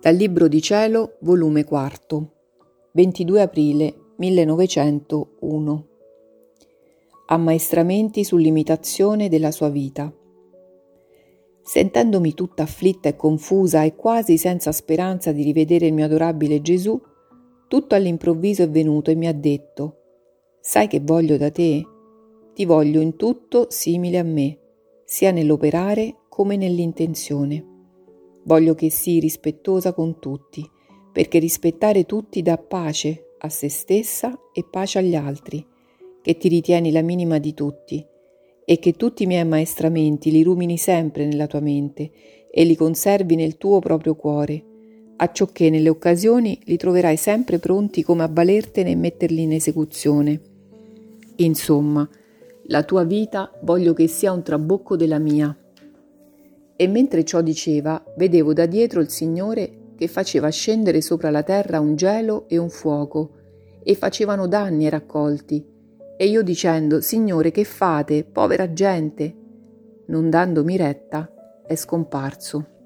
Dal Libro di Cielo, volume 4, 22 aprile 1901. Ammaestramenti sull'imitazione della sua vita. Sentendomi tutta afflitta e confusa e quasi senza speranza di rivedere il mio adorabile Gesù, tutto all'improvviso è venuto e mi ha detto, Sai che voglio da te? Ti voglio in tutto simile a me, sia nell'operare come nell'intenzione. Voglio che sii rispettosa con tutti, perché rispettare tutti dà pace a se stessa e pace agli altri, che ti ritieni la minima di tutti, e che tutti i miei ammaestramenti li rumini sempre nella tua mente e li conservi nel tuo proprio cuore, acciò che nelle occasioni li troverai sempre pronti come a valertene e metterli in esecuzione. Insomma, la tua vita voglio che sia un trabocco della mia, e mentre ciò diceva, vedevo da dietro il Signore che faceva scendere sopra la terra un gelo e un fuoco, e facevano danni ai raccolti. E io dicendo, Signore, che fate, povera gente? Non dandomi retta, è scomparso.